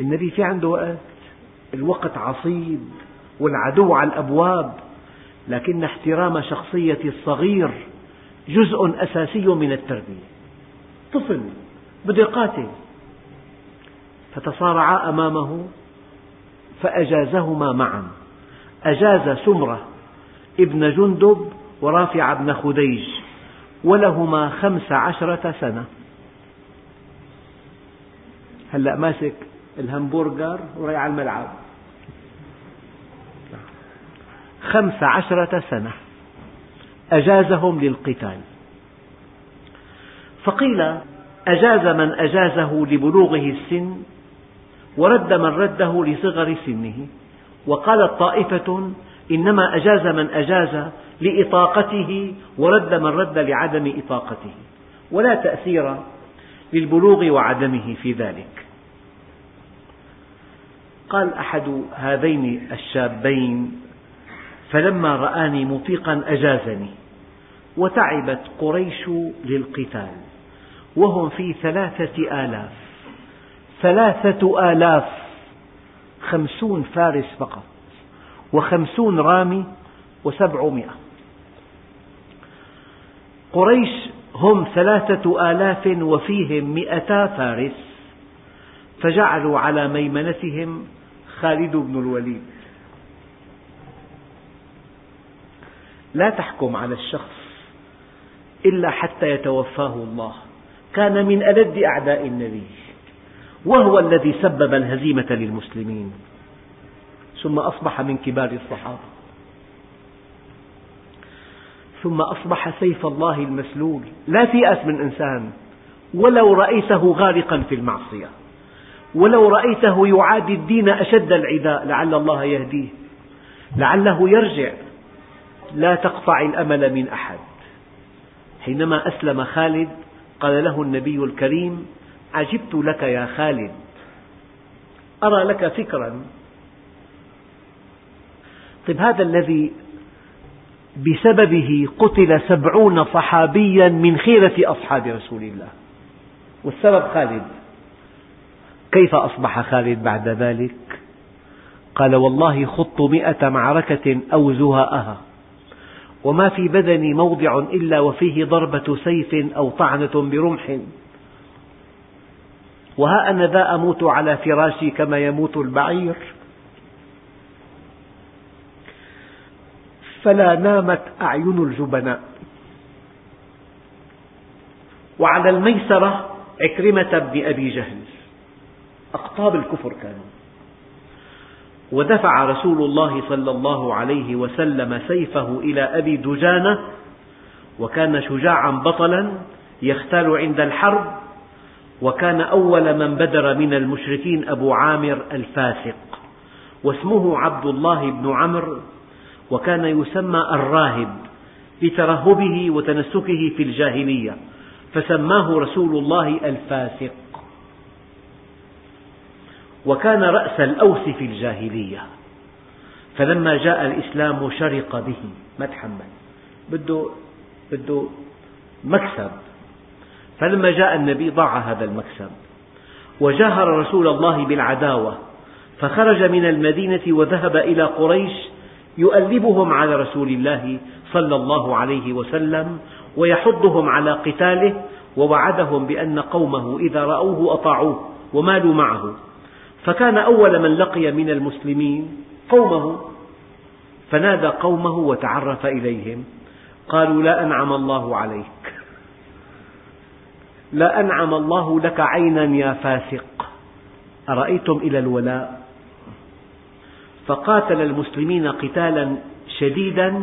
النبي في عنده وقت. الوقت عصيب والعدو على الأبواب. لكن احترام شخصية الصغير جزء أساسي من التربية. طفل بده يقاتل فتصارعا أمامه فأجازهما معا. أجاز سمرة ابن جندب ورافع بن خديج. ولهما خمس عشرة سنة. هلأ ماسك الهمبرجر ورايح على الملعب. خمس عشرة سنة. أجازهم للقتال. فقيل أجاز من أجازه لبلوغه السن ورد من رده لصغر سنه. وقالت طائفة إنما أجاز من أجاز لإطاقته ورد من رد لعدم إطاقته. ولا تأثير للبلوغ وعدمه في ذلك. قال أحد هذين الشابين فلما رآني مطيقا أجازني وتعبت قريش للقتال وهم في ثلاثة آلاف ثلاثة آلاف خمسون فارس فقط وخمسون رامي وسبعمائة. قريش هم ثلاثة آلاف وفيهم مئتا فارس فجعلوا على ميمنتهم خالد بن الوليد. لا تحكم على الشخص إلا حتى يتوفاه الله. كان من ألد أعداء النبي وهو الذي سبب الهزيمة للمسلمين ثم أصبح من كبار الصحابة. ثم أصبح سيف الله المسلول. لا تيأس من إنسان. ولو رأيته غارقا في المعصية. ولو رأيته يعادي الدين أشد العداء لعل الله يهديه. لعله يرجع. لا تقطع الأمل من أحد. حينما أسلم خالد قال له النبي الكريم عجبت لك يا خالد. أرى لك فكرا. طيب هذا الذي بسببه قتل سبعون صحابيا من خيرة أصحاب رسول الله. والسبب خالد. كيف أصبح خالد بعد ذلك؟ قال والله خضت مئة معركة أو زهاءها وما في بدني موضع إلا وفيه ضربة سيف أو طعنة برمح. وها أنا ذا أموت على فراشي كما يموت البعير. فلا نامت أعين الجبناء. وعلى الميسرة عكرمة بن أبي جهل. أقطاب الكفر كانوا. ودفع رسول الله صلى الله عليه وسلم سيفه إلى أبي دجانة وكان شجاعا بطلا يختال عند الحرب وكان أول من بدر من المشركين أبو عامر الفاسق واسمه عبد الله بن عمرو وكان يسمى الراهب لترهبه وتنسكه في الجاهلية فسماه رسول الله الفاسق. وكان رأس الأوس في الجاهلية فلما جاء الإسلام شرق به ما تحمل بده بده مكسب. فلما جاء النبي ضاع هذا المكسب وجاهر رسول الله بالعداوة فخرج من المدينة وذهب إلى قريش يؤلبهم على رسول الله صلى الله عليه وسلم ويحضهم على قتاله ووعدهم بأن قومه إذا رأوه أطاعوه ومالوا معه. فكان أول من لقي من المسلمين قومه فنادى قومه وتعرف إليهم. قالوا لا أنعم الله عليك. لا أنعم الله لك عينا يا فاسق. أرأيتم إلى الولاء؟ فقاتل المسلمين قتالا شديدا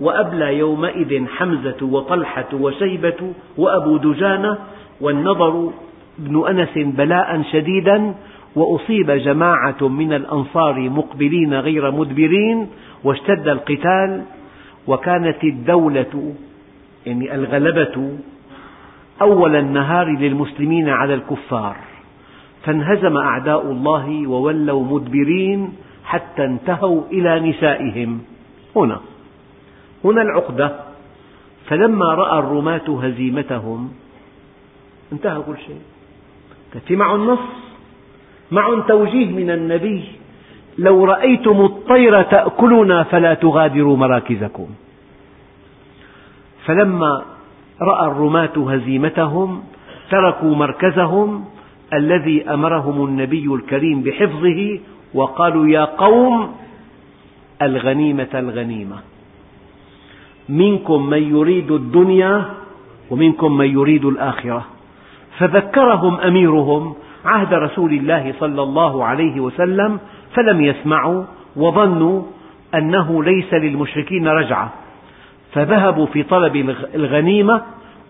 وأبلى يومئذ حمزة وطلحة وشيبة وأبو دجانة والنضر بن أنس بلاء شديدا وأصيب جماعة من الأنصار مقبلين غير مدبرين واشتد القتال وكانت الدولة يعني الغلبة أول النهار للمسلمين على الكفار. فانهزم أعداء الله وولوا مدبرين حتى انتهوا إلى نسائهم. هنا. هنا العقدة. فلما رأى الرماة هزيمتهم انتهى كل شيء. في معه النص معهم توجيه من النبي لو رأيتم الطير تأكلنا فلا تغادروا مراكزكم. فلما رأى الرماة هزيمتهم تركوا مركزهم الذي أمرهم النبي الكريم بحفظه وقالوا يا قوم الغنيمة الغنيمة. منكم من يريد الدنيا ومنكم من يريد الآخرة. فذكرهم أميرهم عهد رسول الله صلى الله عليه وسلم فلم يسمعوا وظنوا أنه ليس للمشركين رجعة. فذهبوا في طلب الغنيمة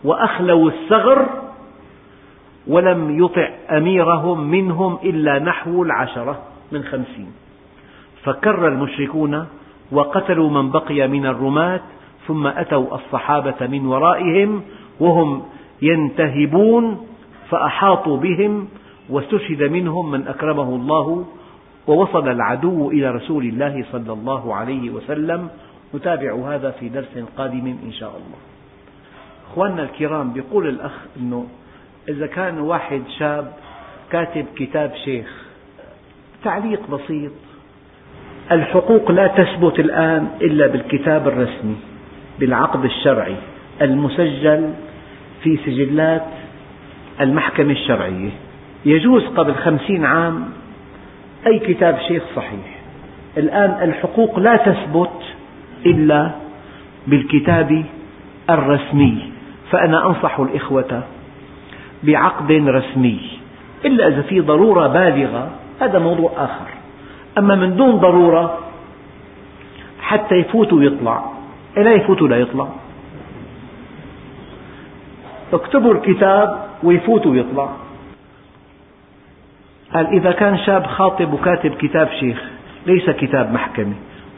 وأخلوا الثغر ولم يطع أميرهم منهم إلا نحو العشرة. من خمسين. فكر المشركون وقتلوا من بقي من الرماة ثم أتوا الصحابة من ورائهم وهم ينتهبون فأحاطوا بهم واستشهد منهم من أكرمه الله ووصل العدو إلى رسول الله صلى الله عليه وسلم. نتابع هذا في درس قادم إن شاء الله. أخواننا الكرام يقول الأخ أنه إذا كان واحد شاب كاتب كتاب شيخ تعليق بسيط. الحقوق لا تثبت الآن إلا بالكتاب الرسمي بالعقد الشرعي المسجل في سجلات المحكمة الشرعية. يجوز قبل خمسين عام أي كتاب شيخ صحيح. الآن الحقوق لا تثبت إلا بالكتاب الرسمي. فأنا أنصح الإخوة بعقد رسمي إلا إذا في ضرورة بالغة هذا موضوع آخر. أما من دون ضرورة حتى يفوت ويطلع. لا يفوت ولا يطلع. اكتبوا الكتاب ويفوت ويطلع. قال إذا كان شاب خاطب وكاتب كتاب شيخ ليس كتاب محكمة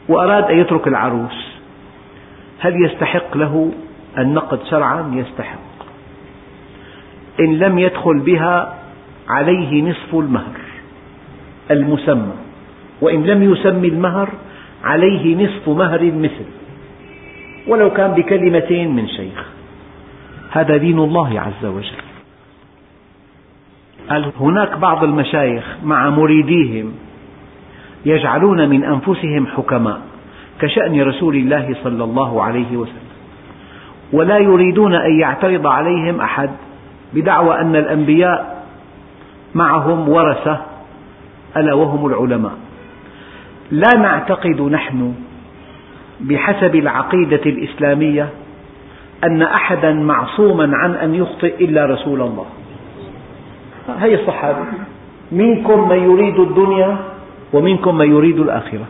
وأراد أن يترك العروس هل يستحق له النقد شرعا؟ يستحق. إن لم يدخل بها عليه نصف المهر. المسمى. وإن لم يسمي المهر عليه نصف مهر المثل ولو كان بكلمتين من شيخ. هذا دين الله عز وجل. قال هناك بعض المشايخ مع مريديهم يجعلون من أنفسهم حكماء كشأن رسول الله صلى الله عليه وسلم؟ ولا يريدون أن يعترض عليهم أحد بدعوى أن الأنبياء معهم ورثة ألا وهم العلماء. لا نعتقد نحن بحسب العقيدة الإسلامية أن أحدا معصوما عن أن يخطئ إلا رسول الله. هي الصحابة. منكم من يريد الدنيا ومنكم من يريد الآخرة.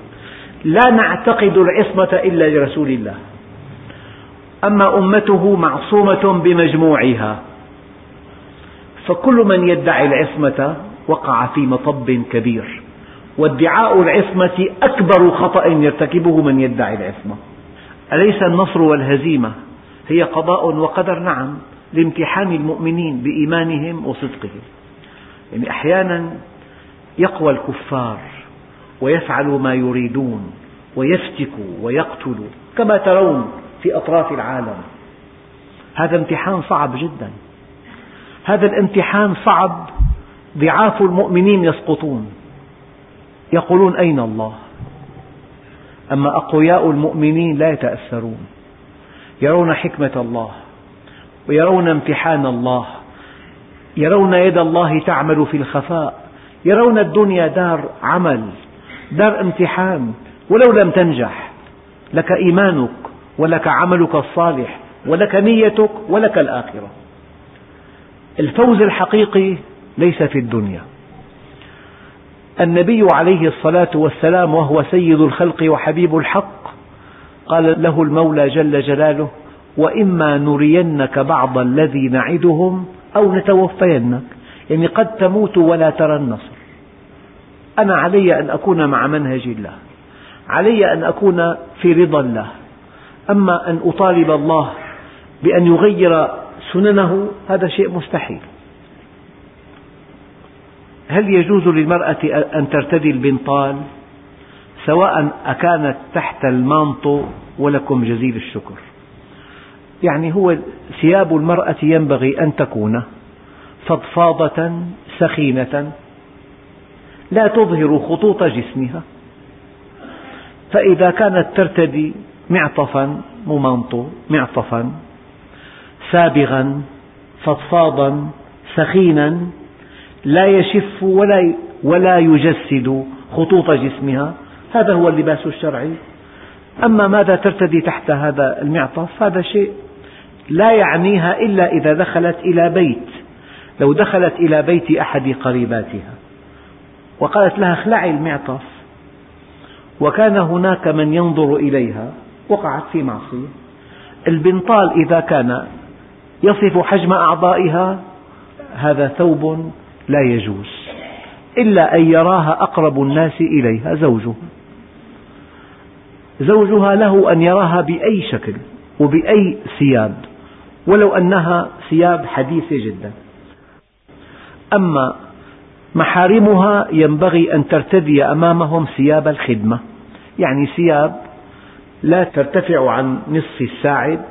لا نعتقد العصمة إلا لرسول الله. أما أمته معصومة بمجموعها فكل من يدعي العصمة وقع في مطب كبير. وادعاء العصمة أكبر خطأ يرتكبه من يدعي العصمة. أليس النصر والهزيمة هي قضاء وقدر؟ نعم لامتحان المؤمنين بإيمانهم وصدقهم. يعني أحيانا يقوى الكفار ويفعلوا ما يريدون ويفتكوا ويقتلوا كما ترون في أطراف العالم. هذا امتحان صعب جدا. هذا الامتحان صعب ضعاف المؤمنين يسقطون. يقولون أين الله؟ أما أقوياء المؤمنين لا يتأثرون. يرون حكمة الله ويرون امتحان الله يرون يد الله تعمل في الخفاء يرون الدنيا دار عمل دار امتحان ولو لم تنجح لك إيمانك ولك عملك الصالح ولك نيتك ولك الآخرة. الفوز الحقيقي ليس في الدنيا. النبي عليه الصلاة والسلام وهو سيد الخلق وحبيب الحق قال له المولى جل جلاله وإما نرينك بعض الذي نعدهم أو نتوفينك. يعني قد تموت ولا ترى النصر. أنا علي أن أكون مع منهج الله. علي أن أكون في رضا الله. أما أن أطالب الله بأن يغير سننه هذا شيء مستحيل. هل يجوز للمرأة أن ترتدي البنطال سواء أكانت تحت المانطو ولكم جزيل الشكر؟ يعني هو ثياب المرأة ينبغي أن تكون فضفاضة سخينة لا تظهر خطوط جسمها. فإذا كانت ترتدي معطفا ممانطو معطفا سابغا فضفاضا سخينا لا يشف ولا ولا يجسد خطوط جسمها. هذا هو اللباس الشرعي. أما ماذا ترتدي تحت هذا المعطف؟ هذا شيء لا يعنيها إلا إذا دخلت إلى بيت. لو دخلت إلى بيت أحد قريباتها. وقالت لها اخلعي المعطف. وكان هناك من ينظر إليها. وقعت في معصية. البنطال إذا كان يصف حجم أعضائها هذا ثوب لا يجوز إلا أن يراها أقرب الناس إليها زوجها. زوجها له أن يراها بأي شكل وبأي ثياب ولو أنها ثياب حديثة جدا. أما محارمها ينبغي أن ترتدي أمامهم ثياب الخدمة يعني ثياب لا ترتفع عن نصف الساعد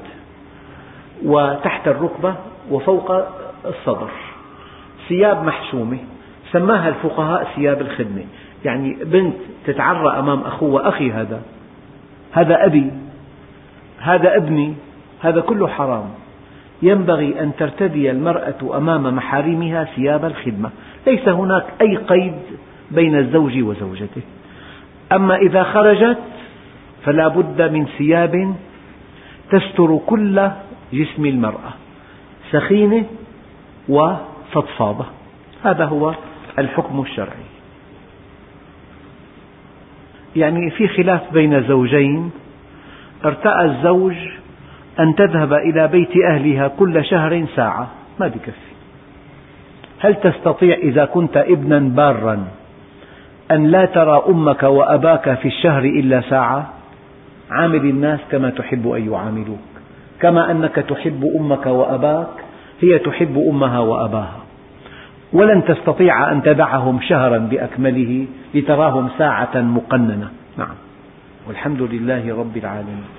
وتحت الركبة وفوق الصدر. ثياب محشومة سماها الفقهاء ثياب الخدمة. يعني بنت تتعرى أمام أخوها أخي هذا هذا أبي هذا ابني هذا كله حرام. ينبغي أن ترتدي المرأة أمام محارمها ثياب الخدمة. ليس هناك أي قيد بين الزوج وزوجته. أما إذا خرجت فلا بد من ثياب تستر كل جسم المرأة سخينة وفضفاضة هذا هو الحكم الشرعي. يعني في خلاف بين زوجين ارتأى الزوج أن تذهب إلى بيت أهلها كل شهر ساعة. ما بكفي. هل تستطيع إذا كنت ابنا بارا أن لا ترى أمك وأباك في الشهر إلا ساعة؟ عامل الناس كما تحب أن يعاملوك. كما أنك تحب أمك وأباك هي تحب أمها وأباها. ولن تستطيع أن تدعهم شهرا بأكمله لتراهم ساعة مقننة. نعم. والحمد لله رب العالمين.